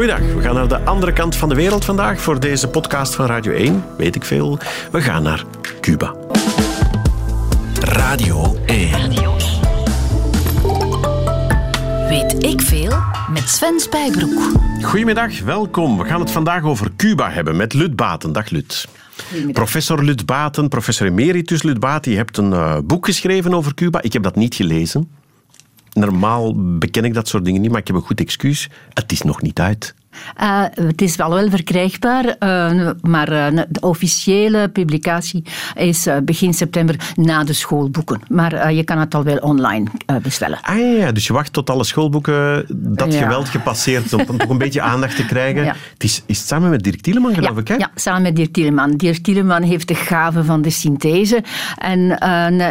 Goeiedag, we gaan naar de andere kant van de wereld vandaag voor deze podcast van Radio 1. Weet ik veel. We gaan naar Cuba. Radio 1. Weet ik veel met Sven Spijbroek. Goedemiddag, welkom. We gaan het vandaag over Cuba hebben met Lut Baten. Dag Lut. Professor Lut Baten, professor emeritus Lut Baten. Je hebt een uh, boek geschreven over Cuba. Ik heb dat niet gelezen. Normaal beken ik dat soort dingen niet, maar ik heb een goed excuus. Het is nog niet uit. Uh, het is wel wel verkrijgbaar, uh, maar uh, de officiële publicatie is begin september na de schoolboeken. Maar je kan het al wel online bestellen. Ah ja, dus je wacht tot alle schoolboeken dat ja. geweld gepasseerd om toch een beetje aandacht te krijgen. Ja. Het is, is het samen met Dirk Tieleman, geloof ja, ik, hè? Ja, samen met Dirk Tieleman. Dirk Tieleman heeft de gave van de synthese. En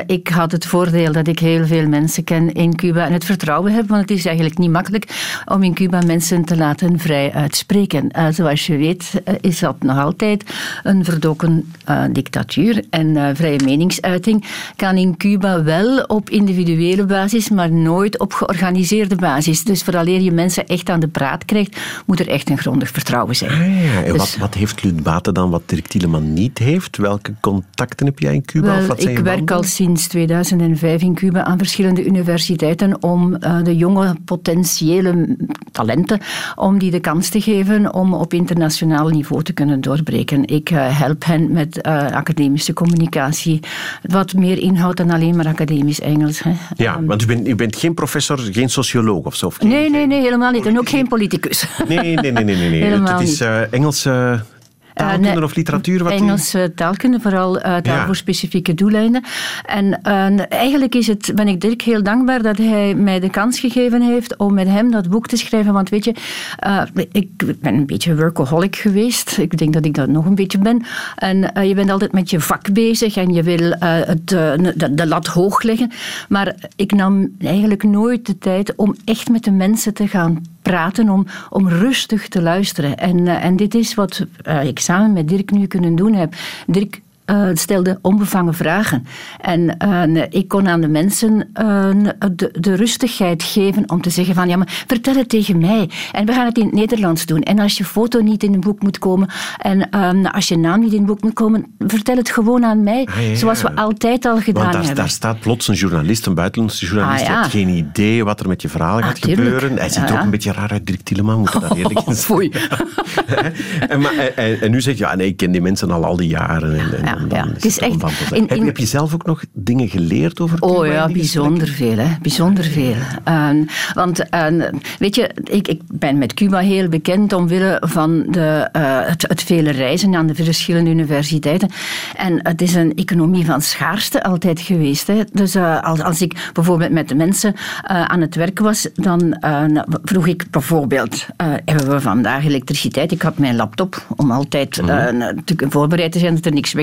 ik had het voordeel dat ik heel veel mensen ken in Cuba en het vertrouwen heb, want het is eigenlijk niet makkelijk om in Cuba mensen te laten vrij uitspreken. Uh, zoals je weet uh, is dat nog altijd een verdoken uh, dictatuur. En vrije meningsuiting kan in Cuba wel op individuele basis, maar nooit op georganiseerde basis. Dus vooraleer je mensen echt aan de praat krijgt, moet er echt een grondig vertrouwen zijn. Ah, ja. En dus, wat, wat heeft Lut Baten dan wat Dirk Tieleman niet heeft? Welke contacten heb jij in Cuba? Wel, of wat zijn ik werk al sinds 2005 in Cuba aan verschillende universiteiten om de jonge potentiële talenten, om die de kans te geven om op internationaal niveau te kunnen doorbreken. Ik uh, help hen met uh, academische communicatie, wat meer inhoud dan alleen maar academisch Engels. Hè. Ja, um, want u bent, u bent geen professor, geen socioloog of zo? Of geen, nee, nee, nee, helemaal niet. En ook geen politicus. Nee, nee, nee, nee. nee, nee. het, het is uh, Engelse taalkunde uh, of literatuur? Wat Engelse taalkunde, vooral uh, taal ja. voor specifieke doeleinden. En eigenlijk is het, ben ik Dirk heel dankbaar dat hij mij de kans gegeven heeft om met hem dat boek te schrijven. Want weet je, ik ben een beetje workaholic geweest. Ik denk dat ik dat nog een beetje ben. En je bent altijd met je vak bezig en je wil het, de, de lat hoog leggen. Maar ik nam eigenlijk nooit de tijd om echt met de mensen te gaan praten, om, om rustig te luisteren. En, uh, en dit is wat uh, ik samen met Dirk nu kunnen doen heb. Dirk uh, stelde onbevangen vragen. En uh, ik kon aan de mensen uh, de, de, rustigheid geven om te zeggen van ja, maar vertel het tegen mij. En we gaan het in het Nederlands doen. En als je foto niet in een boek moet komen en als je naam niet in het boek moet komen, vertel het gewoon aan mij. Ah, ja. Zoals we altijd al gedaan Want daar, hebben. daar staat plots een journalist, een buitenlandse journalist. Ah, ja. Je hebt geen idee wat er met je verhaal gaat ah, gebeuren. Hij ziet er ook een beetje raar uit, Dirk Tieleman, moet dat eerlijk oh, foei. en, maar, en, en, nu zeg je, ja, nee, ik ken die mensen al al die jaren. En, en, ja, het is echt... In, in... Heb je zelf ook nog dingen geleerd over Cuba? Oh ja, bijzonder veel. Hè. Bijzonder veel. Uh, want uh, weet je, ik, ik ben met Cuba heel bekend omwille van de, uh, het, het, vele reizen aan de verschillende universiteiten. En het is een economie van schaarste altijd geweest. Hè. Dus uh, als, als ik bijvoorbeeld met de mensen uh, aan het werk was, dan vroeg ik bijvoorbeeld, hebben we vandaag elektriciteit? Ik had mijn laptop om altijd mm-hmm. te voorbereid te zijn dat er niks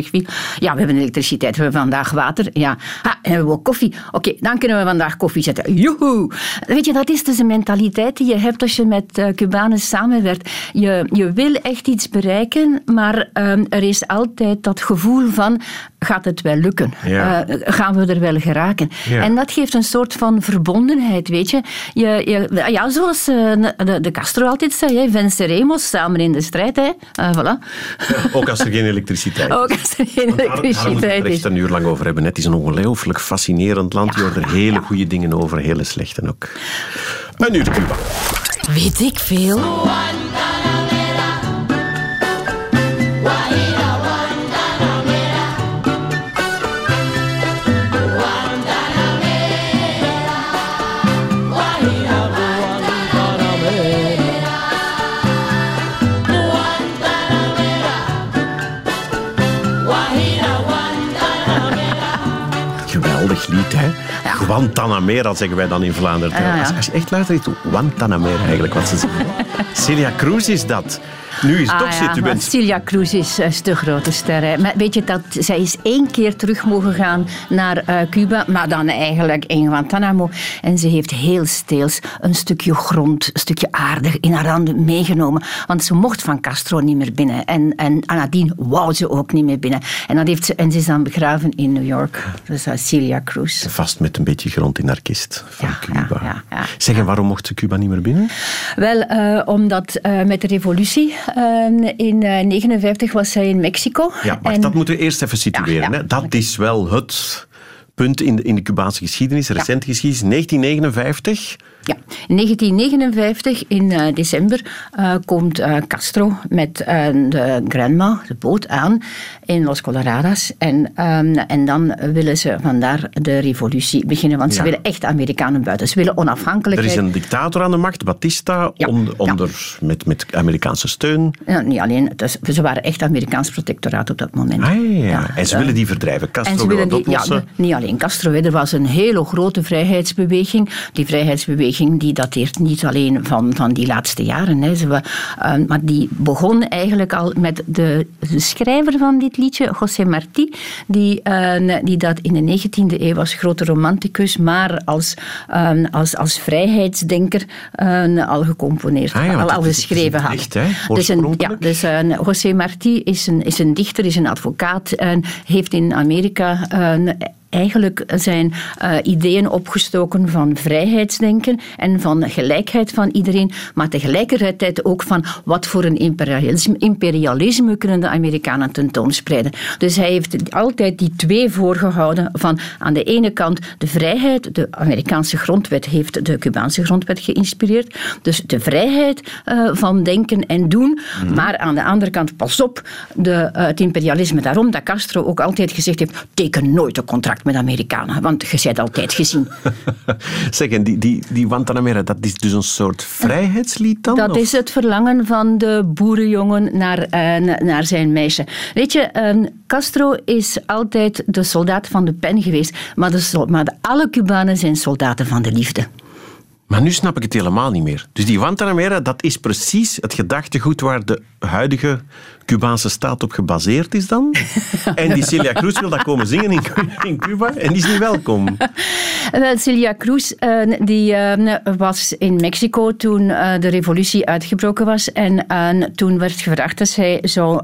Ja, we hebben elektriciteit, we hebben vandaag water. Ja, ha, en we hebben ook koffie. Oké, okay, dan kunnen we vandaag koffie zetten. Joehoe! Weet je, dat is dus een mentaliteit die je hebt als je met uh, Cubanen samenwerkt. Je, je wil echt iets bereiken, maar um, er is altijd dat gevoel van, gaat het wel lukken? Ja. Uh, gaan we er wel geraken? Ja. En dat geeft een soort van verbondenheid, weet je. je, je ja, zoals uh, de, de, Castro altijd zei, hè, venceremos, samen in de strijd. Hè. voilà. Ook als er geen elektriciteit is. Ook als er geen elektriciteit daar het echt een uur lang over hebben. Het is een ongelooflijk fascinerend land. Je hoort er hele goede dingen over, hele slechte ook. Een uur Cuba. Weet ik veel. Guantanamera zeggen wij dan in Vlaanderen. Ja. Als, als, je echt luistert, Guantanamera eigenlijk wat ze zeggen. Celia Cruz is dat. Nu is het ah, toch zit. U bent... Celia Cruz is, is de grote ster. Hè. Maar weet je, dat, zij is één keer terug mogen gaan naar uh, Cuba, maar dan eigenlijk in Guantanamo. En ze heeft heel steels een stukje grond, een stukje aarde in haar handen meegenomen. Want ze mocht van Castro niet meer binnen. En, en nadien wou ze ook niet meer binnen. En, dat heeft ze, en ze is dan begraven in New York. Dus uh, Celia Cruz. Vast met een beetje grond in haar kist van ja, Cuba. Ja, ja, Zeg, en waarom mocht Cuba niet meer binnen? Wel, uh, omdat uh, met de revolutie in 1959 was zij in Mexico. Ja, maar en... dat moeten we eerst even situeren. Ja, ja. Dat is wel het punt in de, in de Cubaanse geschiedenis, recente geschiedenis. 1959 ja, in 1959 in uh, december uh, komt uh, Castro met de Granma, de boot, aan in Los Coloradas. En, um, en dan willen ze vandaar de revolutie beginnen, want ja. ze willen echt Amerikanen buiten. Ze willen onafhankelijkheid. Er is een dictator aan de macht, Batista, ja. onder, onder met, met Amerikaanse steun. Ja, niet alleen, dus, ze waren echt Amerikaans protectoraat op dat moment. Ah, ja. en ze willen die verdrijven. Castro en ze willen die, ja, niet alleen Castro, er was een hele grote vrijheidsbeweging. Die vrijheidsbeweging die dateert niet alleen van, van die laatste jaren. Hè. Ze, uh, maar die begon eigenlijk al met de, de schrijver van dit liedje, José Martí, die, uh, die dat in de 19e eeuw was, grote romanticus, maar als, uh, als, als vrijheidsdenker al gecomponeerd, ah, ja, al, al geschreven had. Echt, hè? Dus, een, ja, dus José Martí is een, is een dichter, is een advocaat en heeft in Amerika eigenlijk zijn uh, ideeën opgestoken van vrijheidsdenken en van gelijkheid van iedereen, maar tegelijkertijd ook van wat voor een imperialisme, imperialisme kunnen de Amerikanen tentoonspreiden. Dus hij heeft altijd die twee voorgehouden van aan de ene kant de vrijheid, de Amerikaanse grondwet heeft de Cubaanse grondwet geïnspireerd, dus de vrijheid uh, van denken en doen, mm. maar aan de andere kant, pas op, de, uh, het imperialisme. Daarom dat Castro ook altijd gezegd heeft, teken nooit een contract met Amerikanen, want je bent altijd gezien. zeg, en die, die, die Guantanamera, dat is dus een soort vrijheidslied dan? Dat is het verlangen van de boerenjongen naar, uh, naar zijn meisje. Weet je, uh, Castro is altijd de soldaat van de pen geweest, maar, de, maar de, alle Cubanen zijn soldaten van de liefde. Maar nu snap ik het helemaal niet meer. Dus die Guantanamera, dat is precies het gedachtegoed waar de huidige Cubaanse staat op gebaseerd is dan. En die Celia Cruz wil dat komen zingen in, in Cuba en die is niet welkom. Wel, Celia Cruz uh, die, uh, was in Mexico toen uh, de revolutie uitgebroken was. En toen werd gevraagd dat zij zou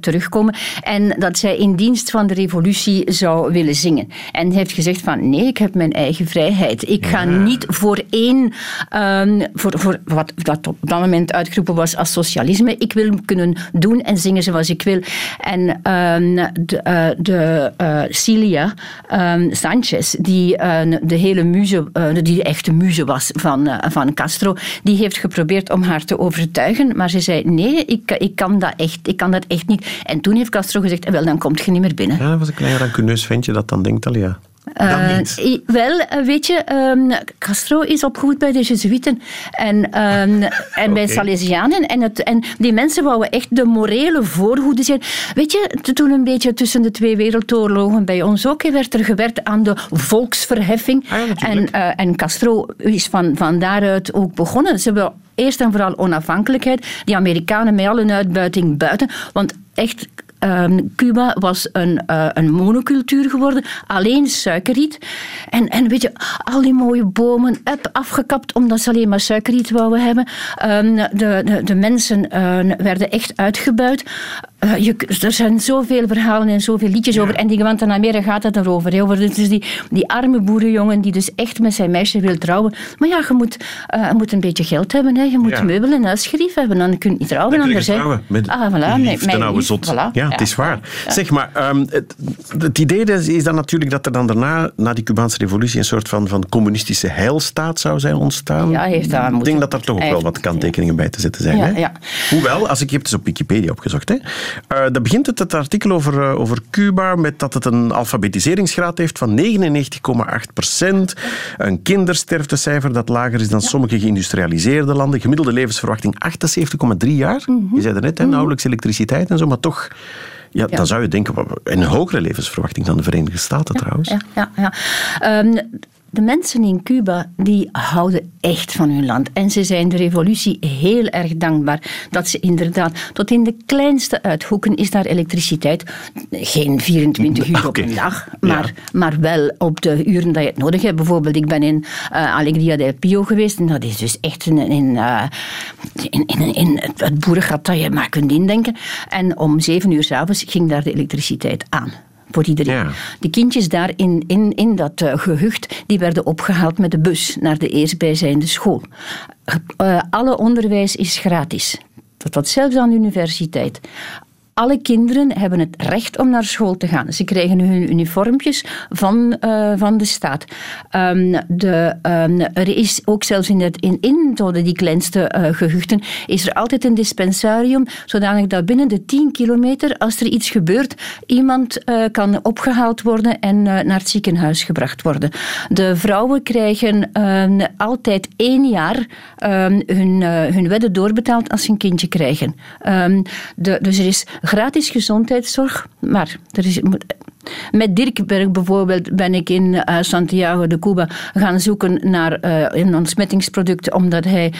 terugkomen. En dat zij in dienst van de revolutie zou willen zingen. En heeft gezegd van nee, ik heb mijn eigen vrijheid. Ik ga niet voor één, um, voor, voor wat dat op dat moment uitgeroepen was als socialisme. Ik wil kunnen doen en zingen zoals ik wil. En um, de, uh, de uh, Celia um, Sanchez, die uh, de hele muze, die de echte muze was van, van Castro, die heeft geprobeerd om haar te overtuigen, maar ze zei nee, ik, ik, kan, dat echt, ik kan dat echt niet. En toen heeft Castro gezegd, wel, dan komt je niet meer binnen. Ja, dat was een klein rancuneus ventje dat dan denkt al, ja. Uh, wel, eh, weet je, um, Castro is opgevoed bij de Jezuïeten en, um, en okay. bij Salesianen. En, het, en die mensen wouden echt de morele voorhoede zijn. Weet je, toen een beetje tussen de twee wereldoorlogen bij ons ook werd er gewerkt aan de volksverheffing. Ah, en, uh, en Castro is van, van daaruit ook begonnen. Ze wilden eerst en vooral onafhankelijkheid. Die Amerikanen met al hun uitbuiting buiten. Want echt, Um, Cuba was een, uh, een monocultuur geworden, alleen suikerriet. En, en weet je, al die mooie bomen up, afgekapt omdat ze alleen maar suikerriet wouden hebben. Um, de, de, de, mensen uh, werden echt uitgebuit. Uh, je, er zijn zoveel verhalen en zoveel liedjes over. En die Guantanamera gaat het erover. He, over dus die, die arme boerenjongen die dus echt met zijn meisje wil trouwen. Maar ja, je moet, uh, je moet een beetje geld hebben. Hè. Je moet ja. meubelen en huisgerief hebben. Dan kun je niet trouwen. Dan anders, trouwen. Met ah, voilà, mijn, oude zot. Voilà. Ja, het is waar. Zeg maar, um, het, het, idee is, is dan natuurlijk dat er dan daarna, na die Cubaanse revolutie, een soort van, van communistische heilstaat zou zijn ontstaan. Ja, heeft daar ik denk dat er toch ook wel wat kanttekeningen bij te zetten zijn. Hè? Ja. Hoewel, als ik, je hebt het dus op Wikipedia opgezocht, hè. Uh, daar begint het, het artikel over, uh, over Cuba met dat het een alfabetiseringsgraad heeft van 99,8 procent. Een kindersterftecijfer dat lager is dan ja. sommige geïndustrialiseerde landen. Gemiddelde levensverwachting 78,3 jaar. Mm -hmm. Je zei er net, hè, nauwelijks elektriciteit en zo, maar toch... Ja, ja, dan zou je denken, een hogere levensverwachting dan de Verenigde Staten ja, trouwens. Ja, ja, ja. Um, de mensen in Cuba die houden echt van hun land. En ze zijn de revolutie heel erg dankbaar dat ze inderdaad tot in de kleinste uithoeken is daar elektriciteit. Geen 24 uur okay. op een dag, maar, ja. maar wel op de uren dat je het nodig hebt. Bijvoorbeeld, ik ben in uh, Alegria del Pio geweest en dat is dus echt in, in, uh, in, in, in het boerengat dat je maar kunt indenken. En om zeven uur s'avonds ging daar de elektriciteit aan voor iedereen. Die kindjes daar in, in, in dat uh, gehucht, die werden opgehaald met de bus naar de eerstbijzijnde school. Uh, alle onderwijs is gratis. Tot zelfs aan de universiteit alle kinderen hebben het recht om naar school te gaan. Ze krijgen hun uniformpjes van, uh, van de staat. Um, de, um, er is ook zelfs in, het, in, in die kleinste uh, gehuchten, is er altijd een dispensarium, zodanig dat binnen de 10 kilometer, als er iets gebeurt, iemand uh, kan opgehaald worden en naar het ziekenhuis gebracht worden. De vrouwen krijgen um, altijd één jaar hun, hun wedden doorbetaald als ze een kindje krijgen. De, dus er is gratis gezondheidszorg, maar er is, met Dirkberg bijvoorbeeld ben ik in uh, Santiago de Cuba gaan zoeken naar uh, een ontsmettingsproduct, omdat hij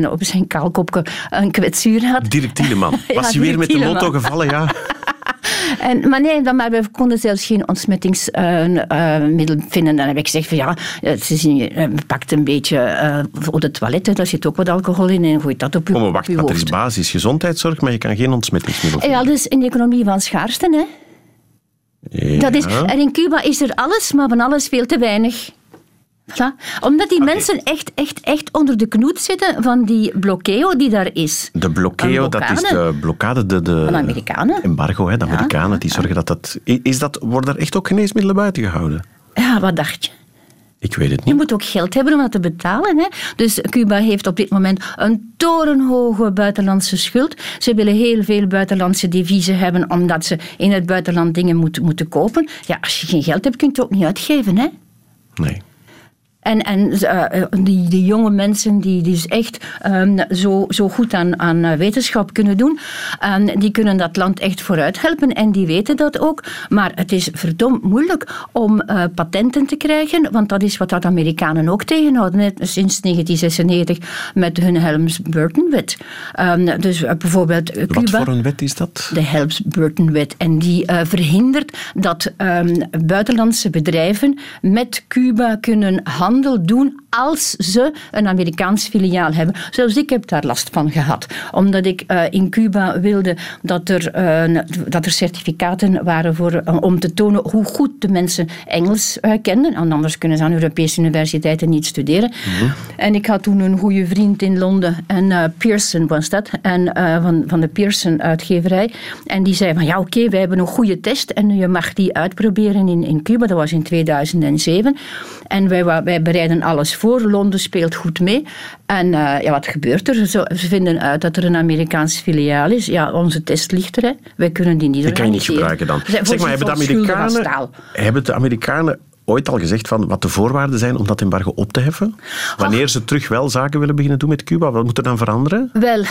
uh, op zijn kaalkopje een kwetsuur had. Dirk Tieleman. Was hij weer met de lotto gevallen, ja? En, maar nee, dan, maar we konden zelfs geen ontsmettingsmiddel vinden. Dan heb ik gezegd van ja, ze zien, pakt een beetje voor de toiletten, daar zit ook wat alcohol in en gooit dat op je, oh, maar wacht, dat is basis gezondheidszorg, maar je kan geen ontsmettingsmiddel vinden. Ja, dus in de economie van schaarste, hè. Dat is, en in Cuba is er alles, maar van alles veel te weinig. Voilà. Omdat die mensen echt, echt, echt onder de knoet zitten van die blokkeo die daar is. De blokkeo, dat is de blokkade, de, de van de Amerikanen. embargo, hè, de Amerikanen, die zorgen dat dat... Is dat... Worden er echt ook geneesmiddelen buiten gehouden? Ja, wat dacht je? Ik weet het niet. Je moet ook geld hebben om dat te betalen. Hè? Dus Cuba heeft op dit moment een torenhoge buitenlandse schuld. Ze willen heel veel buitenlandse deviezen hebben, omdat ze in het buitenland dingen moeten, moeten kopen. Ja, als je geen geld hebt, kun je het ook niet uitgeven. Hè? Nee. En, en uh, die, die jonge mensen die, die dus echt um, zo, zo goed aan, aan eh, wetenschap kunnen doen, um, die kunnen dat land echt vooruit helpen en die weten dat ook. Maar het is verdomd moeilijk om uh, patenten te krijgen, want dat is wat de Amerikanen ook tegenhouden, net sinds 1996 met hun Helms-Burton-wet. Um, dus bijvoorbeeld Cuba... Wat voor een wet is dat? De Helms-Burton-wet. En die verhindert dat buitenlandse bedrijven met Cuba kunnen handelen doen als ze een Amerikaans filiaal hebben. Zelfs ik heb daar last van gehad. Omdat ik uh, in Cuba wilde dat er, uh, dat er certificaten waren voor, uh, om te tonen hoe goed de mensen Engels kenden. En anders kunnen ze aan Europese universiteiten niet studeren. Mm -hmm. En ik had toen een goede vriend in Londen. En Pearson was dat. En, van, van de Pearson uitgeverij. En die zei van ja oké, okay, wij hebben een goede test. En je mag die uitproberen in, in Cuba. Dat was in 2007. En wij, wij bereiden alles voor. Londen speelt goed mee. En uh, ja, wat gebeurt er? Ze, vinden uit dat er een Amerikaans filiaal is. Ja, onze test ligt er. Hè. Wij kunnen die niet Die kan je niet gebruiken dan. Zeg maar, hebben de Amerikanen, hebben de Amerikanen ooit al gezegd van wat de voorwaarden zijn om dat embargo op te heffen? Wanneer ze terug wel zaken willen beginnen doen met Cuba, wat moet er dan veranderen? Wel,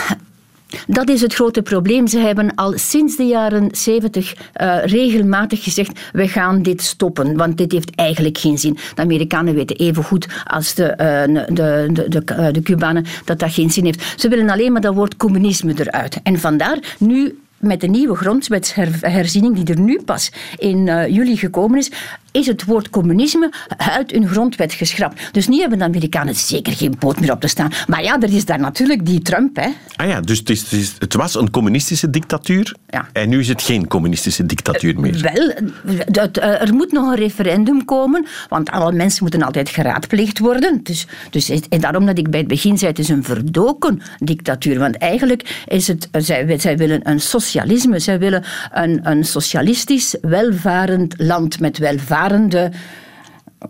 dat is het grote probleem. Ze hebben al sinds de jaren 70 uh, regelmatig gezegd: we gaan dit stoppen, want dit heeft eigenlijk geen zin. De Amerikanen weten even goed als de, uh, de, de, de, uh, de Cubanen dat dat geen zin heeft. Ze willen alleen maar dat woord communisme eruit. En vandaar nu met de nieuwe grondwetsherziening die er nu pas in juli gekomen is, is het woord communisme uit hun grondwet geschrapt. Dus nu hebben de Amerikanen zeker geen poot meer op te staan. Maar ja, er is daar natuurlijk die Trump. Hè. Ah ja, dus het, is, het, was een communistische dictatuur ja. en nu is het geen communistische dictatuur meer. wel, eh, er moet nog een referendum komen, want alle mensen moeten altijd geraadpleegd worden. Dus, dus en daarom dat ik bij het begin zei, het is een verdoken dictatuur. Want eigenlijk is het, zij, zij willen een socialisme, zij willen een, een socialistisch, welvarend land met welvarend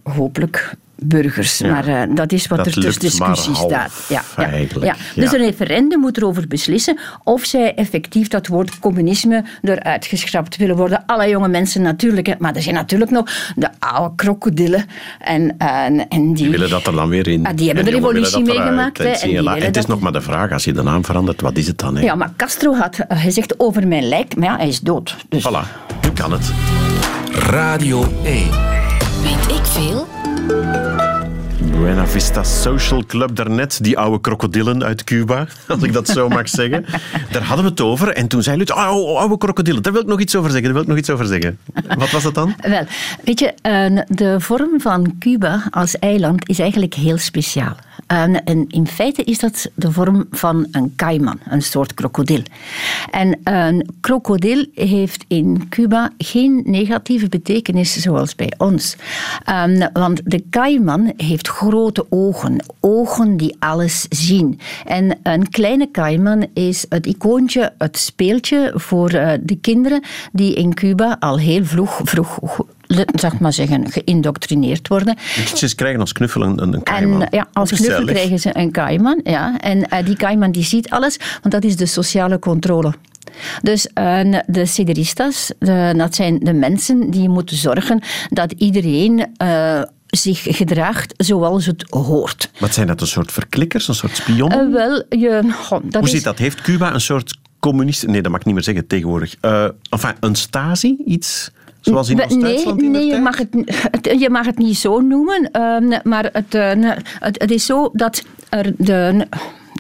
hopelijk burgers. Maar uh, dat is wat er tussen discussie staat. Ja, ja, ja. Dus een referendum moet erover beslissen of zij effectief dat woord communisme eruit geschrapt willen worden. Alle jonge mensen natuurlijk, maar er zijn natuurlijk nog de oude krokodillen. En, uh, en die, die, willen dat er dan weer in. Ah, die hebben de revolutie meegemaakt. En, en, het is nog maar de vraag, als je de naam verandert, wat is het dan? Hè? Ja, maar Castro had uh, gezegd over mijn lijk, maar ja, hij is dood. Dus. Voilà, nu kan het. Radio 1. Weet ik veel? Buena Vista Social Club daarnet, die oude krokodillen uit Cuba, als ik dat zo mag zeggen. Daar hadden we het over en toen zei Lut, oh, oude krokodillen, daar wil ik nog iets over zeggen, daar wil ik nog iets over zeggen. Wat was dat dan? Wel, weet je, de vorm van Cuba als eiland is eigenlijk heel speciaal. en in feite is dat de vorm van een kaiman, een soort krokodil. En een krokodil heeft in Cuba geen negatieve betekenis zoals bij ons. Want de kaiman heeft grote ogen, ogen die alles zien. En een kleine kaiman is het icoontje, het speeltje voor uh, de kinderen die in Cuba al heel vroeg, vroeg zeg maar zeggen, geïndoctrineerd worden. Ze krijgen als knuffel een, een kaiman. En, ja, als knuffel krijgen ze een kaiman. Ja. En uh, die kaiman die ziet alles, want dat is de sociale controle. Dus uh, de cederistas, de, dat zijn de mensen die moeten zorgen dat iedereen zich gedraagt zoals het hoort. Wat zijn dat, een soort verklikkers, een soort spionnen? Uh, wel, je, dat Hoe is... zit dat? Heeft Cuba een soort communist... Nee, dat mag ik niet meer zeggen tegenwoordig. Uh, enfin, een stasi, iets... Zoals in Oost-Duitsland Nee, nee je, mag het, je mag het niet zo noemen. Uh, maar het, uh, het, het, is zo dat er de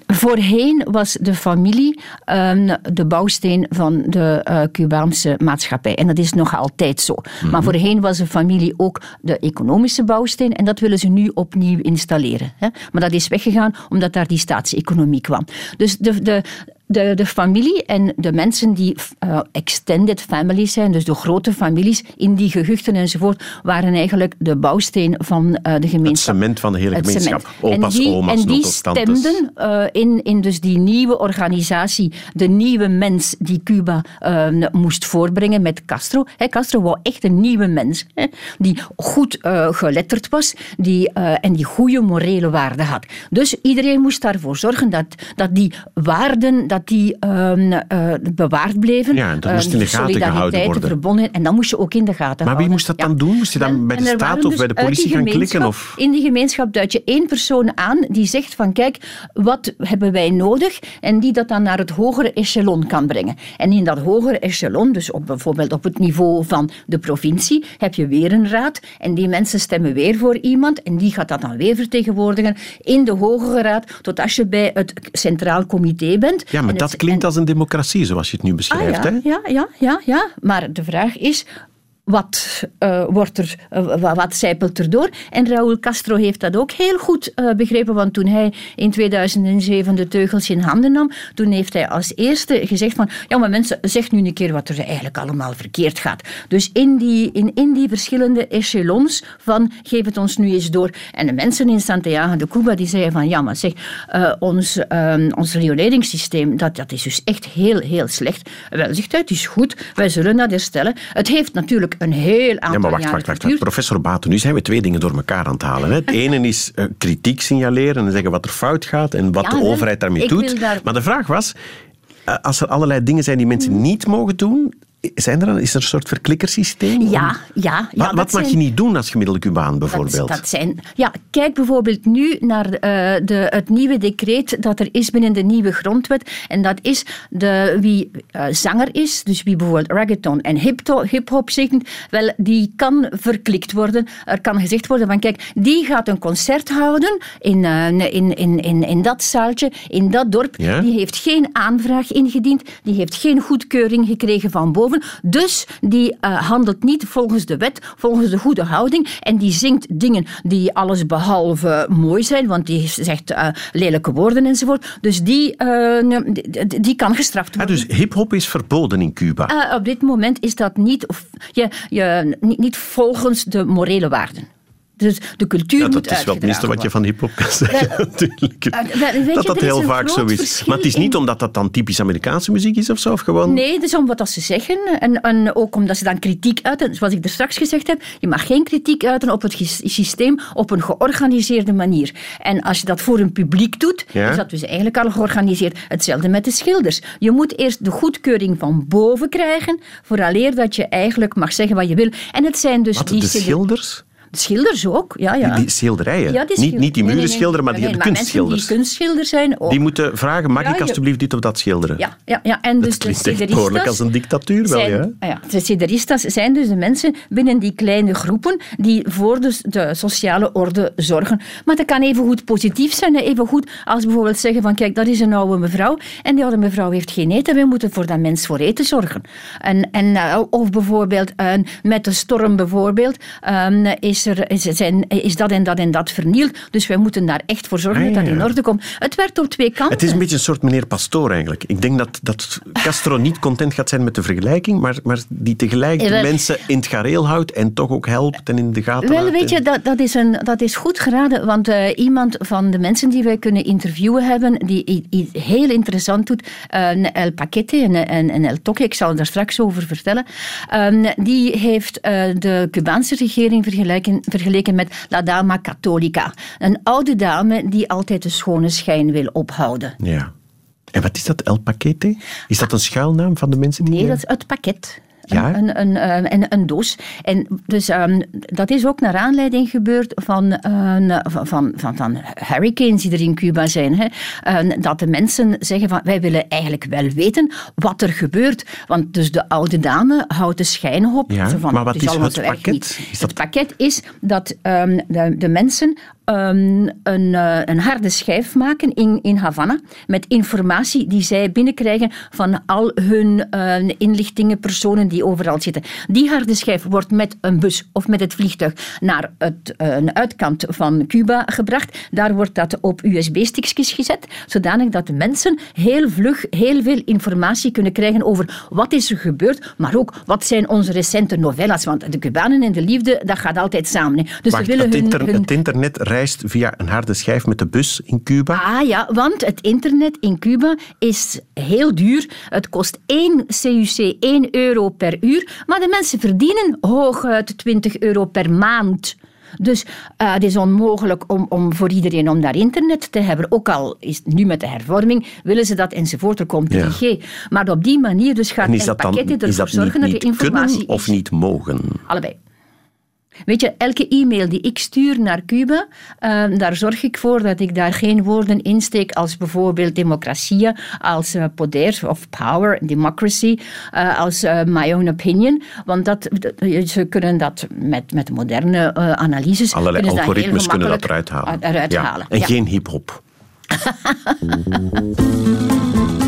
Voorheen was de familie um, de bouwsteen van de uh, Cubaanse maatschappij. En dat is nog altijd zo. Maar mhm. voorheen was de familie ook de economische bouwsteen. En dat willen ze nu opnieuw installeren. Hè. Maar dat is weggegaan omdat daar die staatseconomie kwam. Dus de, de, de, de familie en de mensen die uh, extended families zijn, dus de grote families in die gehuchten enzovoort, waren eigenlijk de bouwsteen van uh, de gemeenschap. Het cement van de hele gemeenschap. Opa's, en die, oma's, En die stemden uh, in, in dus die nieuwe organisatie, de nieuwe mens die Cuba moest voorbrengen met Castro. He, Castro wou echt een nieuwe mens, die goed geletterd was die, en die goede morele waarden had. Dus iedereen moest daarvoor zorgen dat, dat die waarden, dat die uh, bewaard bleven. Ja, dat moest in de gaten gehouden worden. Verbonden, en dat moest je ook in de gaten houden. Maar wie moest dat dan doen? Moest je dan bij de staat of dus bij de politie gaan klikken? Of? In die gemeenschap duid je één persoon aan die zegt van kijk, wat hebben wij nodig? En die dat dan naar het hogere echelon kan brengen. En in dat hogere echelon, dus op, bijvoorbeeld op het niveau van de provincie, heb je weer een raad. En die mensen stemmen weer voor iemand. En die gaat dat dan weer vertegenwoordigen in de hogere raad. Tot als je bij het centraal comité bent. Ja, maar dat klinkt als een democratie, zoals je het nu beschrijft. Ah, ja, hè? ja, ja, ja, ja. Maar de vraag is, wat, uh, wordt er, uh, wat zijpelt er door. En Raúl Castro heeft dat ook heel goed uh, begrepen, want toen hij in 2007 de teugels in handen nam, toen heeft hij als eerste gezegd van, ja maar mensen, zeg nu een keer wat er eigenlijk allemaal verkeerd gaat. Dus in die, in, in die verschillende echelons van, geef het ons nu eens door. En de mensen in Santiago de Cuba, die zeiden van, ja maar zeg, ons, ons rioleringssysteem, dat, dat is dus echt heel, heel slecht. Wel, zegt hij, het is goed, wij zullen dat herstellen. Het heeft natuurlijk een heel aantal ja, maar wacht, wacht, wacht, wacht. Professor Baten, nu zijn we twee dingen door elkaar aan het halen. Hè. Het ene is uh, kritiek signaleren en zeggen wat er fout gaat en wat de overheid daarmee doet. Maar de vraag was, uh, als er allerlei dingen zijn die mensen niet mogen doen, zijn er, is er een soort verklikkersysteem? Ja, ja. ja wat, wat mag je niet doen als gemiddelde Cubaan bijvoorbeeld? Dat, dat, zijn, ja, kijk bijvoorbeeld nu naar uh, de, het nieuwe decreet dat er is binnen de nieuwe grondwet. En dat is de, wie uh, zanger is, dus wie bijvoorbeeld reggaeton en hip-hop zingt, wel, die kan verklikt worden. Er kan gezegd worden van kijk, die gaat een concert houden in, uh, in, in, in, in dat zaaltje, in dat dorp. Ja? Die heeft geen aanvraag ingediend, die heeft geen goedkeuring gekregen van boven. Dus die uh, handelt niet volgens de wet, volgens de goede houding. En die zingt dingen die alles behalve mooi zijn, want die zegt uh, lelijke woorden enzovoort. Dus die, uh, die, die, kan gestraft worden. Ah, dus hip-hop is verboden in Cuba? op dit moment is dat niet, of, je, je, niet volgens de morele waarden. Dus de cultuur ja, dat is wel het minste wat je van hip-hop kan zeggen, natuurlijk. Uh, dat dat heel vaak zo is. Maar het is niet omdat dat dan typisch Amerikaanse muziek is of zo? Of gewoon... Nee, het is om wat ze zeggen. En, en ook omdat ze dan kritiek uiten. Zoals ik er straks gezegd heb, je mag geen kritiek uiten op het systeem op een georganiseerde manier. En als je dat voor een publiek doet, is dat dus eigenlijk al georganiseerd. Hetzelfde met de schilders. Je moet eerst de goedkeuring van boven krijgen, vooraleer dat je eigenlijk mag zeggen wat je wil. En het zijn dus wat, die de schilders? Schilders ook, ja. ja. Die, schilderijen? Ja, die niet, niet die muren schilderen, maar die, de kunstschilders. die kunstschilders zijn ook. Die moeten vragen, mag ik alsjeblieft dit of dat schilderen? Ja, ja, ja. En dus dat klinkt echt behoorlijk als een dictatuur wel, ja. ja. De cederistas zijn dus de mensen binnen die kleine groepen die voor dus de sociale orde zorgen. Maar dat kan even goed positief zijn, even goed als bijvoorbeeld zeggen van kijk, dat is een oude mevrouw en die oude mevrouw heeft geen eten, wij moeten voor dat mens voor eten zorgen. En, en, eh, of bijvoorbeeld uh, met de storm bijvoorbeeld, um, is is, er, is, zijn, is dat en dat en dat vernield. Dus wij moeten daar echt voor zorgen Ah, dat dat in orde komt. Het werkt op twee kanten. Het is een beetje een soort meneer Pastoor eigenlijk. Ik denk dat, dat Castro niet content gaat zijn met de vergelijking, maar, maar die tegelijk de Eh, mensen in het gareel houdt en toch ook helpt en in de gaten Wel, weet je, dat, dat, is een, dat is goed geraden, want eh, iemand van de mensen die wij kunnen interviewen hebben, die i- i- heel interessant doet, eh, El Paquete en, en, en El Toque, ik zal daar straks over vertellen, ehm, die heeft eh, de Cubaanse regering vergeleken, vergeleken met La Dama Católica. Een oude dame die altijd de schone schijn wil ophouden. Ja. En wat is dat, El Paquete? Is dat een schuilnaam van de mensen die... Nee, dat is het pakket. Ja? Een, een, een, eh, een, een doos. En dus, ehm, dat is ook naar aanleiding gebeurd van, van, van, van, van hurricanes die er in Cuba zijn. Hè. Dat de mensen zeggen van wij willen eigenlijk wel weten wat er gebeurt. Want dus de oude dame houdt de schijn op. Ja, van, maar wat het is het pakket? Is dat- Het pakket is dat ehm, de, de mensen ehm, een, eh, een harde schijf maken in, in Havana met informatie die zij binnenkrijgen van al hun eh, inlichtingen, personen die overal zitten. Die harde schijf wordt met een bus of met het vliegtuig naar het, eh, een uitkant van Cuba gebracht. Daar wordt dat op USB-stickjes gezet, zodanig dat de mensen heel vlug heel veel informatie kunnen krijgen over wat is er gebeurd, maar ook wat zijn onze recente novellas. Want de Cubanen en de liefde, dat gaat altijd samen. Hè. Dus Wacht, willen het, hun, inter- hun het internet reist via een harde schijf met de bus in Cuba. Ah ja, want het internet in Cuba is heel duur. Het kost 1 CUC 1 euro per uur, maar de mensen verdienen hooguit 20 euro per maand. Dus eh, het is onmogelijk om, om voor iedereen om daar internet te hebben. Ook al is het nu met de hervorming, willen ze dat enzovoort, er komt 3G. Maar op die manier dus gaat Paquete is ervoor dat zorgen niet, dat niet informatie kunnen of niet mogen? Allebei. Weet je, elke e-mail die ik stuur naar Cuba, eh, daar zorg ik voor dat ik daar geen woorden insteek als bijvoorbeeld democratie, als eh, poder of power, democracy, eh, als eh, my own opinion. Want dat, ze kunnen dat met, met moderne analyses... Allerlei algoritmes kunnen dat eruit halen. Eruit Ja. halen. En ja. geen hip-hop.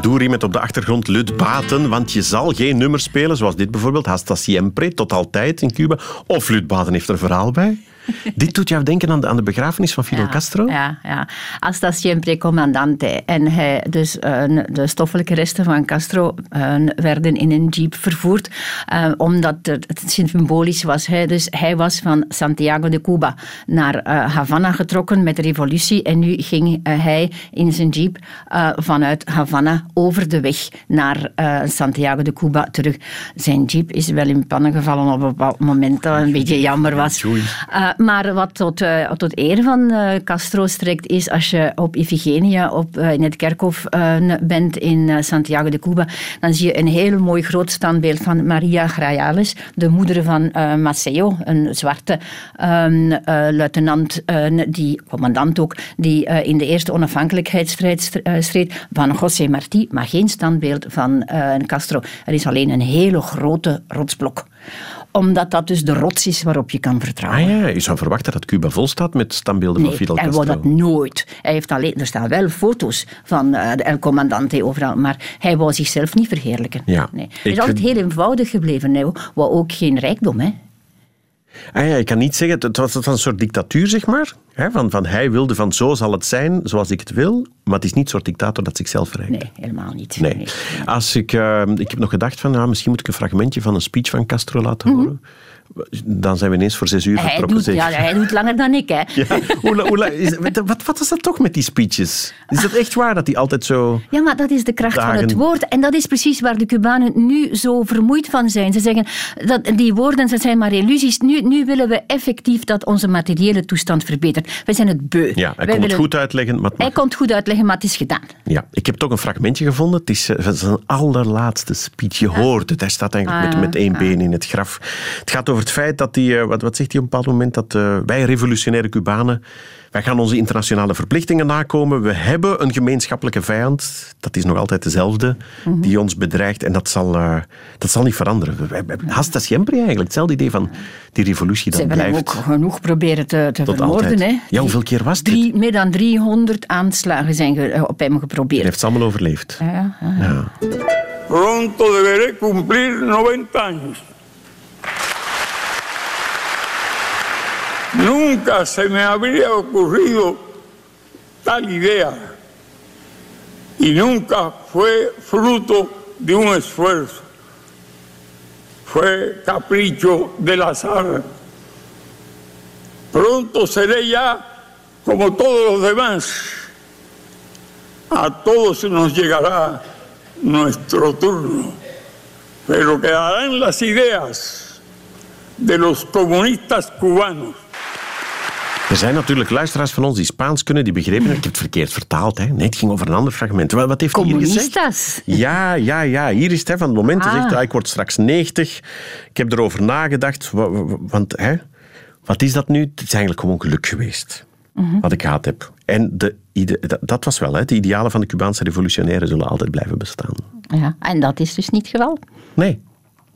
Farandouri met op de achtergrond Lut Baten, want je zal geen nummer spelen, zoals dit bijvoorbeeld, Hasta Siempre, tot altijd in Cuba. Of Lut Baten heeft er verhaal bij. Dit doet jou denken aan de, aan de begrafenis van Fidel Castro? Ja, ja. Hasta siempre comandante. En hij, dus eh, de stoffelijke resten van Castro eh, werden in een jeep vervoerd, eh, omdat het, symbolisch was. Hij, dus hij was van Santiago de Cuba naar Havana getrokken met de revolutie en nu ging hij in zijn jeep vanuit Havana over de weg naar Santiago de Cuba terug. Zijn jeep is wel in pannen gevallen op een bepaald moment, dat een beetje jammer was. Maar wat tot, uh, tot eer van uh, Castro strekt, is als je op Ifigenia op, uh, in het kerkhof bent in Santiago de Cuba, dan zie je een heel mooi groot standbeeld van Maria Grajales, de moeder van Maceo, een zwarte um, luitenant, die, commandant ook, die in de eerste onafhankelijkheidsstrijd streed van José Martí, maar geen standbeeld van Castro. Er is alleen een hele grote rotsblok omdat dat dus de rots is waarop je kan vertrouwen. Ah ja, je zou verwachten dat Cuba vol staat met standbeelden nee, van Fidel hij Castro. wou dat nooit. Hij heeft alleen, er staan wel foto's van uh, de El Comandante overal, maar hij wou zichzelf niet verheerlijken. Ja, nee. Hij is altijd heel eenvoudig gebleven. Hij wou ook geen rijkdom, hè. Ah ja, ik kan niet zeggen, het was een soort dictatuur, zeg maar. Van, van hij wilde van zo zal het zijn, zoals ik het wil. Maar het is niet een soort dictator dat zichzelf verrijkt. Nee, helemaal niet. Nee. nee. Als ik, uh, ik heb nog gedacht van, nou, misschien moet ik een fragmentje van een speech van Castro laten Mhm. horen. Dan zijn we ineens voor zes uur Hij vertrokken. doet, ja, hij doet langer dan ik, hè. Ja, hoe is- wat, wat is dat toch met die speeches? Is dat echt waar dat die altijd zo... Ja, maar dat is de kracht van het woord. En dat is precies waar de Cubanen nu zo vermoeid van zijn. Ze zeggen, dat die woorden dat zijn maar illusies. Nu, nu willen we effectief dat onze materiële toestand verbetert. We zijn het beu. Ja, hij Wij kon het goed uitleggen, maar Hij kon het goed uitleggen, maar het is gedaan. Ja, ik heb toch een fragmentje gevonden. Het is eh, zijn allerlaatste speech. Je hoort het. Hij staat eigenlijk Ah, met, met één been in het graf. Het gaat over het feit dat hij... eh, Wat, wat zegt hij op een bepaald moment? Dat eh, wij revolutionaire Cubanen... Wij gaan onze internationale verplichtingen nakomen. We hebben een gemeenschappelijke vijand. Dat is nog altijd dezelfde. Mhm. Die ons bedreigt. En dat zal, eh, dat zal niet veranderen. We- we- we- Hasta siempre eigenlijk. Hetzelfde idee van die revolutie. Ze Dat hebben hem blijft ook genoeg proberen te, te tot vermoorden. altijd. Hè. Ja, hoeveel keer was dit? Drie, meer dan 300 aanslagen zijn ge- op hem Hij geprobeerd. heeft ze allemaal overleefd. Ja, ja. Ja. Pronto deberé cumplir 90 años. Nunca se me habría ocurrido tal idea y nunca fue fruto de un esfuerzo. Fue capricho del azar. Pronto seré ya como todos los demás. A todos nos llegará nuestro turno, pero quedarán las ideas de los comunistas cubanos. Er zijn natuurlijk luisteraars van ons die Spaans kunnen, die begrepen. Ik heb het verkeerd vertaald. Hè. Nee, het ging over een ander fragment. Wat wat heeft hij hier gezegd? Ja, ja, ja. Hier is het hè, van het moment. Hij Ah. zegt, ah, ik word straks 90. Ik heb erover nagedacht. wa- wa- wa- Want hè, wat is dat nu? Het is eigenlijk gewoon geluk geweest. Mhm. Wat ik gehad heb. En de, dat, dat was wel, hè, de idealen van de Cubaanse revolutionairen zullen altijd blijven bestaan. Ja, en dat is dus niet het geval. Nee.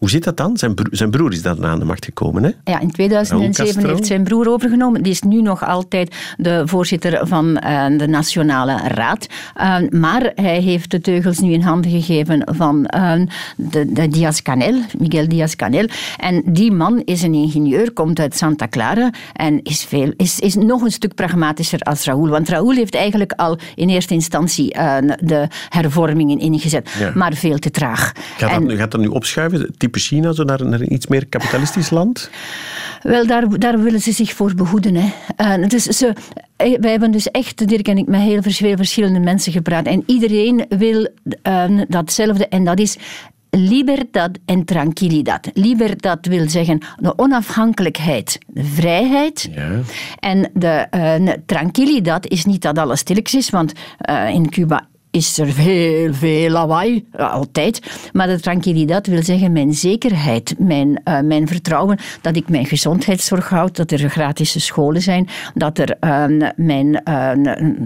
Hoe zit dat dan? Zijn, bro- zijn broer is daarna aan de macht gekomen, hè? Ja, in 2007 Castro? heeft zijn broer overgenomen. Die is nu nog altijd de voorzitter van eh, de Nationale Raad. Eh, maar hij heeft de teugels nu in handen gegeven van eh, de, de Diaz-Canel, Miguel Diaz-Canel. En die man is een ingenieur, komt uit Santa Clara en is, veel, is, is nog een stuk pragmatischer als Raúl. Want Raúl heeft eigenlijk al in eerste instantie eh, de hervormingen ingezet, Ja. maar veel te traag. Gaat, En- dat, gaat dat nu opschuiven, type China, zo naar, naar een iets meer kapitalistisch land? Wel, daar, daar willen ze zich voor behoeden. Hè. Eh, dus ze, eh, wij hebben dus echt, Dirk en ik, met heel veel verschillende mensen gepraat. En iedereen wil eh, datzelfde. En dat is libertad en tranquilidad. Libertad wil zeggen de onafhankelijkheid, de vrijheid. Ja. En de eh, tranquilidad is niet dat alles stilletjes is, want in Cuba is er veel, veel lawaai, eh, altijd. Maar de tranquilidad wil zeggen mijn zekerheid, mijn, eh, mijn vertrouwen dat ik mijn gezondheidszorg houd, dat er gratis scholen zijn, dat er eh, mijn, eh,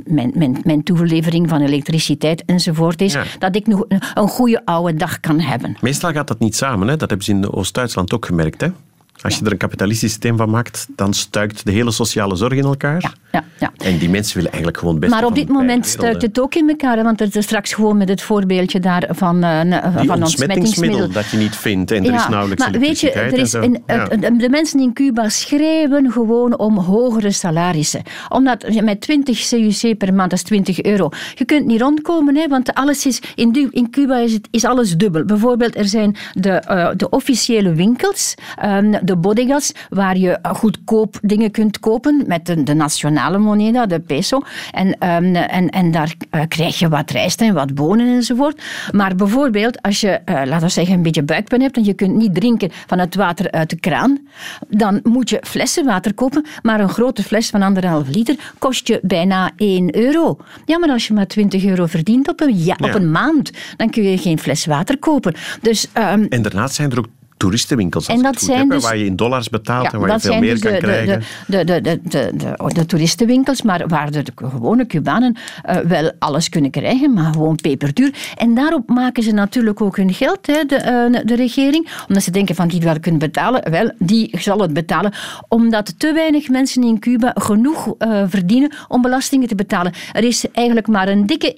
mijn, mijn, mijn toelevering van elektriciteit enzovoort is, Ja. dat ik nog een, een goede oude dag kan hebben. Meestal gaat dat niet samen. Hè? Dat hebben ze in Oost-Duitsland ook gemerkt. Hè? Als je er een kapitalistisch systeem van maakt, dan stuikt de hele sociale zorg in elkaar. Ja, ja, ja. En die mensen willen eigenlijk gewoon het beste Maar op dit moment werelden. het ook in elkaar. Want er is straks gewoon met het voorbeeldje daar van, eh, Die van ontsmettingsmiddel dat je niet vindt en er is nauwelijks maar weet je, er is een, het- de mensen in Cuba schreeuwen gewoon om hogere salarissen. Omdat met 20 CUC per maand, dat is 20 euro, je kunt niet rondkomen, hè, want alles is, in, in Cuba is, het, is alles dubbel. Bijvoorbeeld, er zijn de, eh, de officiële winkels, ehm, de bodegas, waar je goedkoop dingen kunt kopen met de, de nationale moneda, de peso. En, ehm, en, en daar eh, krijg je wat rijst en wat bonen enzovoort. Maar bijvoorbeeld, als je, eh, laten we zeggen, een beetje buikpijn hebt en je kunt niet drinken van het water uit de kraan, dan moet je flessen water kopen. Maar een grote fles van anderhalf liter kost je bijna 1 euro. Ja, maar als je maar 20 euro verdient op een, ja, op een maand, dan kun je geen fles water kopen. Dus ehm, En daarnaast zijn er ook toeristenwinkels En dat zijn dus- waar je in dollars betaalt en waar je veel meer dus kan krijgen. de, de, de, de, de, toeristenwinkels, maar waar de gewone Cubanen eh, wel alles kunnen krijgen, maar gewoon peperduur. En daarop maken ze natuurlijk ook hun geld, hè, de, eh, de regering. Omdat ze denken van die wel kunnen betalen. Wel, die zal het betalen. Omdat te weinig mensen in Cuba genoeg eh, verdienen om belastingen te betalen. Er is eigenlijk maar een dikke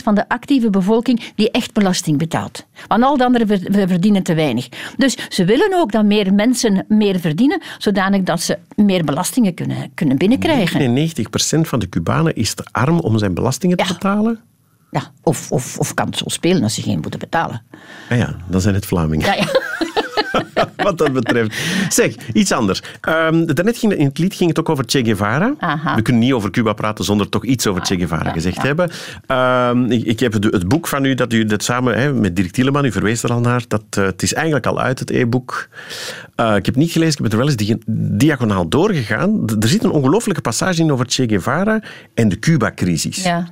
1% van de actieve bevolking die echt belasting betaalt. Want al de anderen ver- ver- verdienen te weinig. Dus ze willen ook dat meer mensen meer verdienen, zodanig dat ze meer belastingen kunnen, kunnen binnenkrijgen. 99% van de Cubanen is te arm om zijn belastingen te Ja. betalen. Ja, of, of, of kan het zo spelen als ze geen moeten betalen. Ah ja, dan zijn het Vlamingen. Ja, ja. Wat dat betreft. Zeg, iets anders. Um, daarnet ging, in het lied ging het ook over Che Guevara. We kunnen niet over Cuba praten zonder toch iets over Che Guevara gezegd te hebben. Um, ik, ik, heb het, boek van u, dat u dat samen hè, met Dirk Tieleman, u verwees er al naar, dat, uh, het is eigenlijk al uit, het e-boek. Uh, ik heb het niet gelezen, ik heb het er wel eens diagonaal doorgegaan. Er zit een ongelofelijke passage in over Che Guevara en de Cuba-crisis. Ja.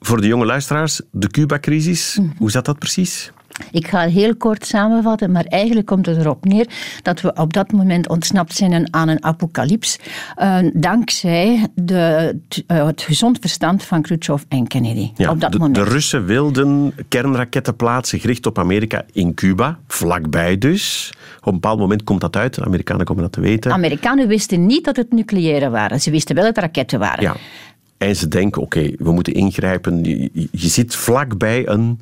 Voor de jonge luisteraars, de Cuba-crisis, mm. hoe zat dat precies? Ik ga heel kort samenvatten, maar eigenlijk komt het erop neer dat we op dat moment ontsnapt zijn aan een apocalyps, uh, dankzij de, uh, het gezond verstand van Khrushchev en Kennedy. Ja, op dat de, moment. de Russen wilden kernraketten plaatsen gericht op Amerika in Cuba, vlakbij dus. Op een bepaald moment komt dat uit, de Amerikanen komen dat te weten. Amerikanen wisten niet dat het nucleaire waren, ze wisten wel dat het raketten waren. Ja. En ze denken, oké, we moeten ingrijpen. Je, je zit vlakbij een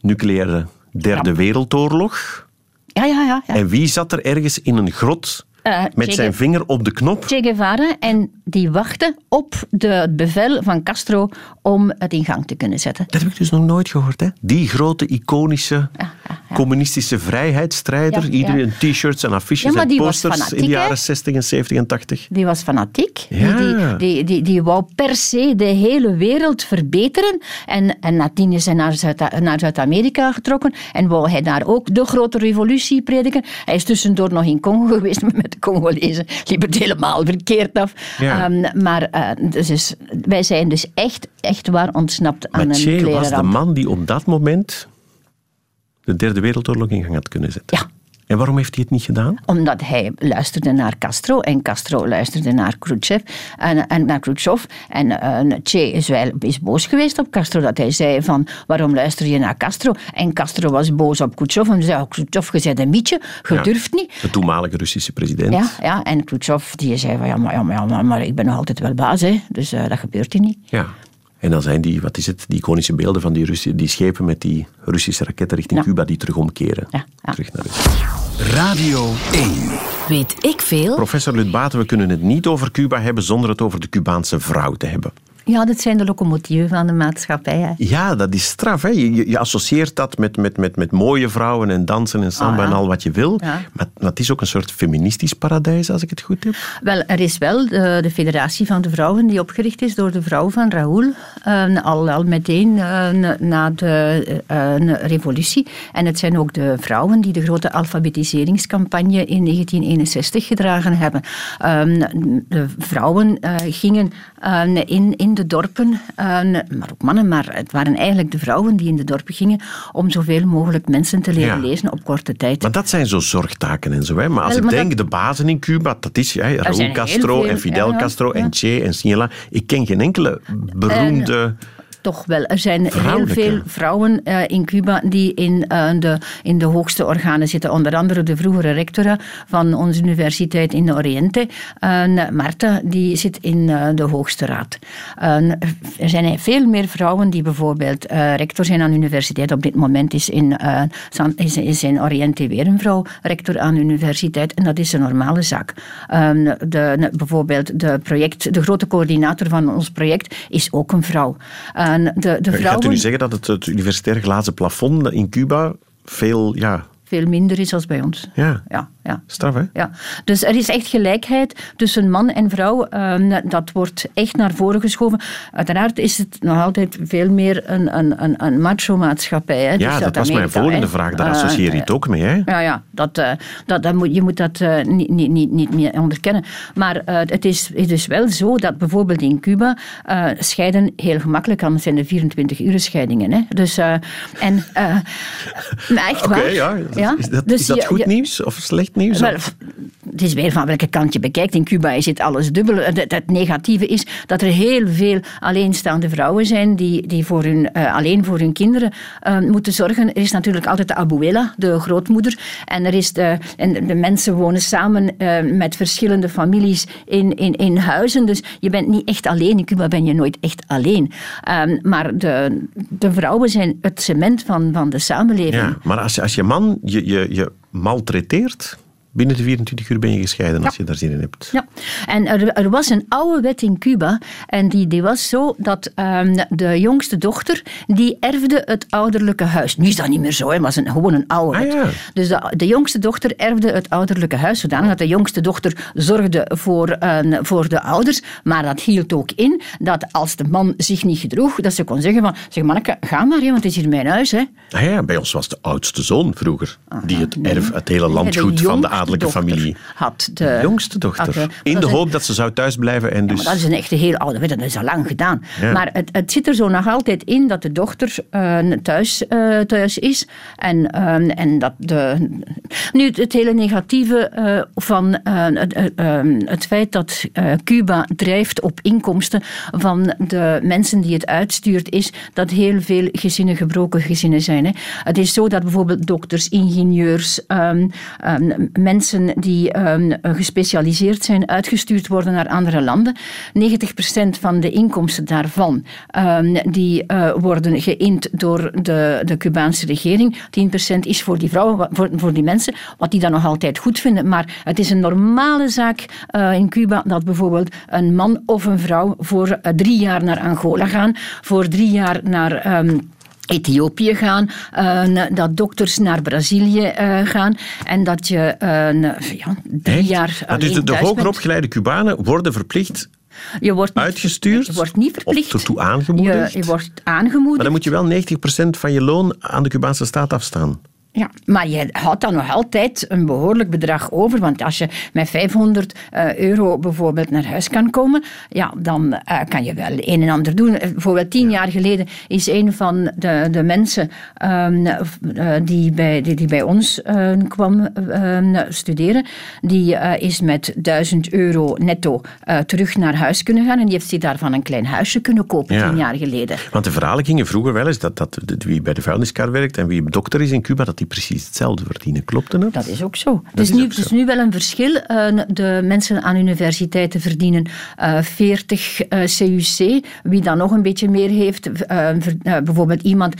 nucleaire derde wereldoorlog. Ja, ja, ja, ja. En wie zat er ergens in een grot uh, met zijn vinger op de knop? Che Guevara. En die wachtte op de, het bevel van Castro om het in gang te kunnen zetten. Dat heb ik dus nog nooit gehoord. Hè? Die grote, iconische, ja, ja, communistische vrijheidsstrijder. Iedereen t-shirts en affiches en posters fanatiek, in de jaren 60 en 70 en 80. Die was fanatiek. Die, die, die, die, wou per se de hele wereld verbeteren. En, en nadien is hij naar, Zuid, naar Zuid-Amerika getrokken en wou hij daar ook de grote revolutie prediken. Hij is tussendoor nog in Congo geweest met de Congolezen. Liep het helemaal verkeerd af. Um, maar uh, dus wij zijn dus echt, echt waar ontsnapt aan Mathieu een was de man die op dat moment de Derde Wereldoorlog in gang had kunnen zetten. Ja. En waarom heeft hij het niet gedaan? Omdat hij luisterde naar Castro en Castro luisterde naar Khrushchev en, en naar Khrushchev. En uh, Che is, wel, is boos geweest op Castro, dat hij zei van waarom luister je naar Castro? En Castro was boos op Khrushchev en zei, oh, Khrushchev, je bent een mietje, je ja, durft niet. De toenmalige Russische president. Ja, ja en Khrushchev die zei van ja, maar, ja, maar, ja, maar ik ben nog altijd wel baas, hè, dus uh, dat gebeurt hier niet. Ja. En dan zijn die, wat is het, die iconische beelden van die, Russi die schepen met die Russische raketten richting ja. Cuba die terug omkeren. Ja, ja. Terug naar Rusland. Radio 1. Weet ik veel? Professor Lutbaten, we kunnen het niet over Cuba hebben zonder het over de Cubaanse vrouw te hebben. Ja, dat zijn de locomotieven van de maatschappij. Hè. Ja, dat is straf. Hè. Je, je, associeert dat met, met, met, met mooie vrouwen en dansen en samba ja. en al wat je wil. Ja. Maar, maar het is ook een soort feministisch paradijs, als ik het goed heb. Wel, er is wel de, de Federatie van de Vrouwen die opgericht is door de vrouw van Raoul. eh, al, al meteen eh, na de eh, revolutie. En het zijn ook de vrouwen die de grote alfabetiseringscampagne in 1961 gedragen hebben. Ehm, de vrouwen eh, gingen in, in de dorpen, eh, maar ook mannen, maar het waren eigenlijk de vrouwen die in de dorpen gingen om zoveel mogelijk mensen te leren Ja. lezen op korte tijd. Maar dat zijn zo zorgtaken en zo. Hè. Maar als Wel, ik denk, de bazen in Cuba, dat is hè, zijn Raúl Castro veel, en Fidel ja, Castro en. Che en Sinela. Ik ken geen enkele beroemde... Toch wel. Er zijn heel veel vrouwen eh, in Cuba die in, eh, de, in de hoogste organen zitten. Onder andere de vroegere rectora van onze universiteit in Oriente, eh, Marta, die zit in de hoogste raad. Er zijn veel meer vrouwen die bijvoorbeeld rector zijn aan de universiteit. Op dit moment is in, San- is, is in Oriente weer een vrouw rector aan de universiteit. En dat is een normale zaak. Eh, de, bijvoorbeeld de, project, de grote coördinator van ons project is ook een vrouw. En de, de Gaat u nu zeggen dat het, het universitair glazen plafond in Cuba veel... Ja, veel minder is als bij ons. ja Ja, ja. straf hè? Ja, dus er is echt gelijkheid tussen man en vrouw. Ehm, dat wordt echt naar voren geschoven. Uiteraard is het nog altijd veel meer een, een, een, een macho-maatschappij. Hè. Ja, Dus dat was mijn volgende vraag. Daar Eh, associeer je eh, het ook mee, hè? Ja, ja dat, eh, dat, dat moet, je moet dat eh, niet, niet, niet, niet meer onderkennen. Maar eh, het, is, het is wel zo dat bijvoorbeeld in Cuba eh, scheiden heel gemakkelijk kan. Het zijn de 24-uur scheidingen. Hè. Dus, eh, en, eh, echt waar. ja. Is dat, Dus is dat je- goed je- nieuws of slecht nieuws? wel, Of- het is weer van welke kant je bekijkt. In Cuba is het alles dubbel. Het, het negatieve is dat er heel veel alleenstaande vrouwen zijn die, die voor hun, eh, alleen voor hun kinderen eh, moeten zorgen. Er is natuurlijk altijd de abuela, de grootmoeder. En, er is de, en de mensen wonen samen eh, met verschillende families in, in, in huizen. Dus je bent niet echt alleen. In Cuba ben je nooit echt alleen. Ehm, maar de, de vrouwen zijn het cement van, van de samenleving. Ja, maar als, je- als je man je, je, je maltreteert, binnen de 24 uur ben je gescheiden als je daar zin in hebt. Ja, en er, er, was een oude wet in Cuba en die, die was zo dat ehm, de jongste dochter, die erfde het ouderlijke huis. Nu is dat niet meer zo, het was een, gewoon een oude ah, wet. ja. Dus de, de, jongste dochter erfde het ouderlijke huis, zodanig dat de jongste dochter zorgde voor, uh, voor de ouders, maar dat hield ook in dat als de man zich niet gedroeg, dat ze kon zeggen van, zeg manneke, ga maar, want het is hier mijn huis. Hè. Ah ja, bij ons was de oudste zoon vroeger, Aha, die het erf, het hele landgoed van de adellijke familie. Had de, jongste dochter. In de hoop dat ze zou thuisblijven. En dus... Ja, dat is een echte heel oude dat is al lang gedaan. Ja. Maar het, het, zit er zo nog altijd in dat de dochter uh, thuis, uh, thuis is. En, uh, en dat de. Nu, het hele negatieve uh, van het, het, feit dat Cuba drijft op inkomsten van de mensen die het uitstuurt, is dat heel veel gezinnen gebroken gezinnen zijn. Hè. Het is zo dat bijvoorbeeld dokters, ingenieurs, um, um, mensen die um, gespecialiseerd zijn, uitgestuurd worden naar andere landen. 90% van de inkomsten daarvan die, uh, worden geïnd door de, de Cubaanse regering. 10% is voor die vrouwen, voor, voor die mensen, wat die dan nog altijd goed vinden. Maar het is een normale zaak uh, in Cuba dat bijvoorbeeld een man of een vrouw voor uh, drie jaar naar Angola gaan, voor drie jaar naar. Um, Ethiopië gaan, uh, dat dokters naar Brazilië uh, gaan en dat je uh, ja, drie Echt? jaar. Maar dus de, de hoger opgeleide Cubanen worden verplicht je wordt niet, uitgestuurd? Je wordt niet verplicht. Of ertoe aangemoedigd? Je, je wordt aangemoedigd. Maar dan moet je wel 90% van je loon aan de Cubaanse staat afstaan. Ja, maar je houdt dan nog altijd een behoorlijk bedrag over. Want als je met 500 uh, euro bijvoorbeeld naar huis kan komen, ja, dan uh, kan je wel een en ander doen. Bijvoorbeeld tien jaar geleden is een van de, de mensen um, uh, die, bij, die, die, bij ons kwam studeren, die is met 1000 euro netto terug naar huis kunnen gaan. En die heeft zich daarvan een klein huisje kunnen kopen ja. tien jaar geleden. Want de verhalen gingen vroeger wel eens dat, dat wie bij de vuilniskar werkt en wie dokter is in Cuba, dat die precies hetzelfde verdienen. Klopt dat? Dat is ook zo. Het is, nu, is nu wel een verschil. De mensen aan universiteiten verdienen 40 CUC. Wie dan nog een beetje meer heeft, bijvoorbeeld iemand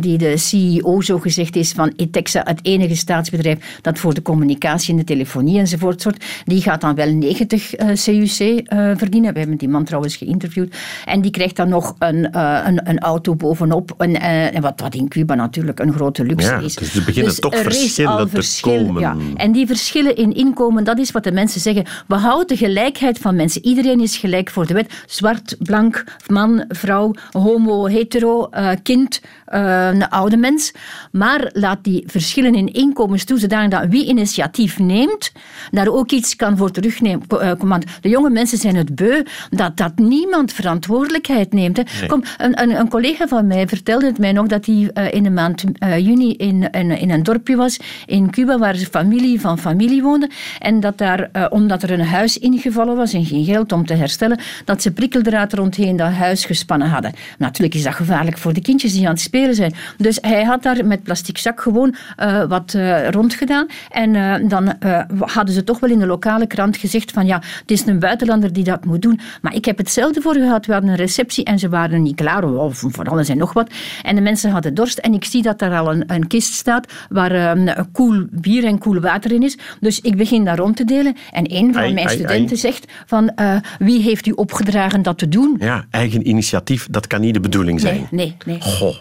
die de CEO zo gezegd is van Etexa, het enige staatsbedrijf dat voor de communicatie en de telefonie enzovoort soort, die gaat dan wel 90 CUC verdienen. We hebben die man trouwens geïnterviewd. En die krijgt dan nog een, een, een auto bovenop. En, wat, wat in Cuba natuurlijk een grote luxe ja, is. Dus er beginnen dus toch er verschillen te verschil, komen. Ja. En die verschillen in inkomen, dat is wat de mensen zeggen. We houden de gelijkheid van mensen. Iedereen is gelijk voor de wet. Zwart, blank, man, vrouw, homo, hetero, uh, kind, uh, een oude mens. Maar laat die verschillen in inkomens toe, zodanig dat wie initiatief neemt, daar ook iets kan voor terugnemen. Want de jonge mensen zijn het beu dat, dat niemand verantwoordelijkheid neemt. Hè. Nee. Kom, een, een, een, collega van mij vertelde het mij nog dat hij in de maand juni in, in, een dorpje was in Cuba waar zijn familie van familie woonde en dat daar, uh, omdat er een huis ingevallen was en geen geld om te herstellen, dat ze prikkeldraad rondheen dat huis gespannen hadden. Natuurlijk is dat gevaarlijk voor de kindjes die aan het spelen zijn. Dus hij had daar met plastic zak gewoon uh, wat uh, rondgedaan en dan hadden ze toch wel in de lokale krant gezegd van ja, het is een buitenlander die dat moet doen. Maar ik heb hetzelfde voor gehad. We hadden een receptie en ze waren niet klaar, of voor alles en nog wat. En de mensen hadden dorst en ik zie dat daar al een, een kist staat waar um, koel bier en koel water in is. Dus ik begin daar rond te delen. En een van Ai, mijn ai, studenten ai. zegt van uh, wie heeft u opgedragen dat te doen? Ja, eigen initiatief, dat kan niet de bedoeling zijn. Nee, nee, nee. Goh.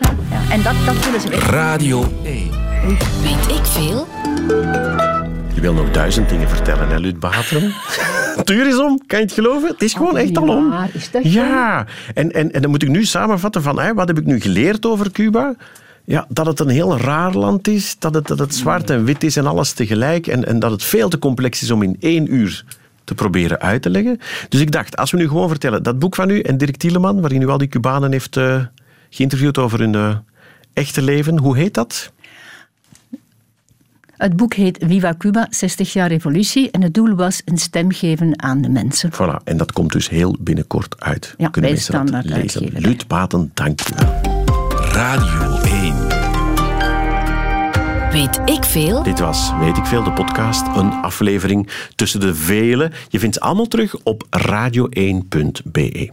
Ja, ja. En dat, dat willen ze weg. Radio 1. Weet ik veel? Je wil nog duizend dingen vertellen, hè, Lut Bateren? Het uur is om, kan je het geloven? Het is gewoon Oh, echt al om. waar. Is dat ja, en, en, en dan moet ik nu samenvatten van hè, wat heb ik nu geleerd over Cuba? Ja, dat het een heel raar land is, dat het, dat het zwart en wit is en alles tegelijk en, en dat het veel te complex is om in één uur te proberen uit te leggen. Dus ik dacht, als we nu gewoon vertellen, dat boek van u en Dirk Tieleman, waarin u al die Cubanen heeft uh, geïnterviewd over hun uh, echte leven, hoe heet dat? Het boek heet Viva Cuba, 60 jaar revolutie. En het doel was een stem geven aan de mensen. Voilà, en dat komt dus heel binnenkort uit. Ja, Kunnen wij staan lezen? Lut Baten, dank je wel. Radio 1. Weet ik veel? Dit was Weet ik Veel, de podcast. Een aflevering tussen de vele. Je vindt ze allemaal terug op radio1.be.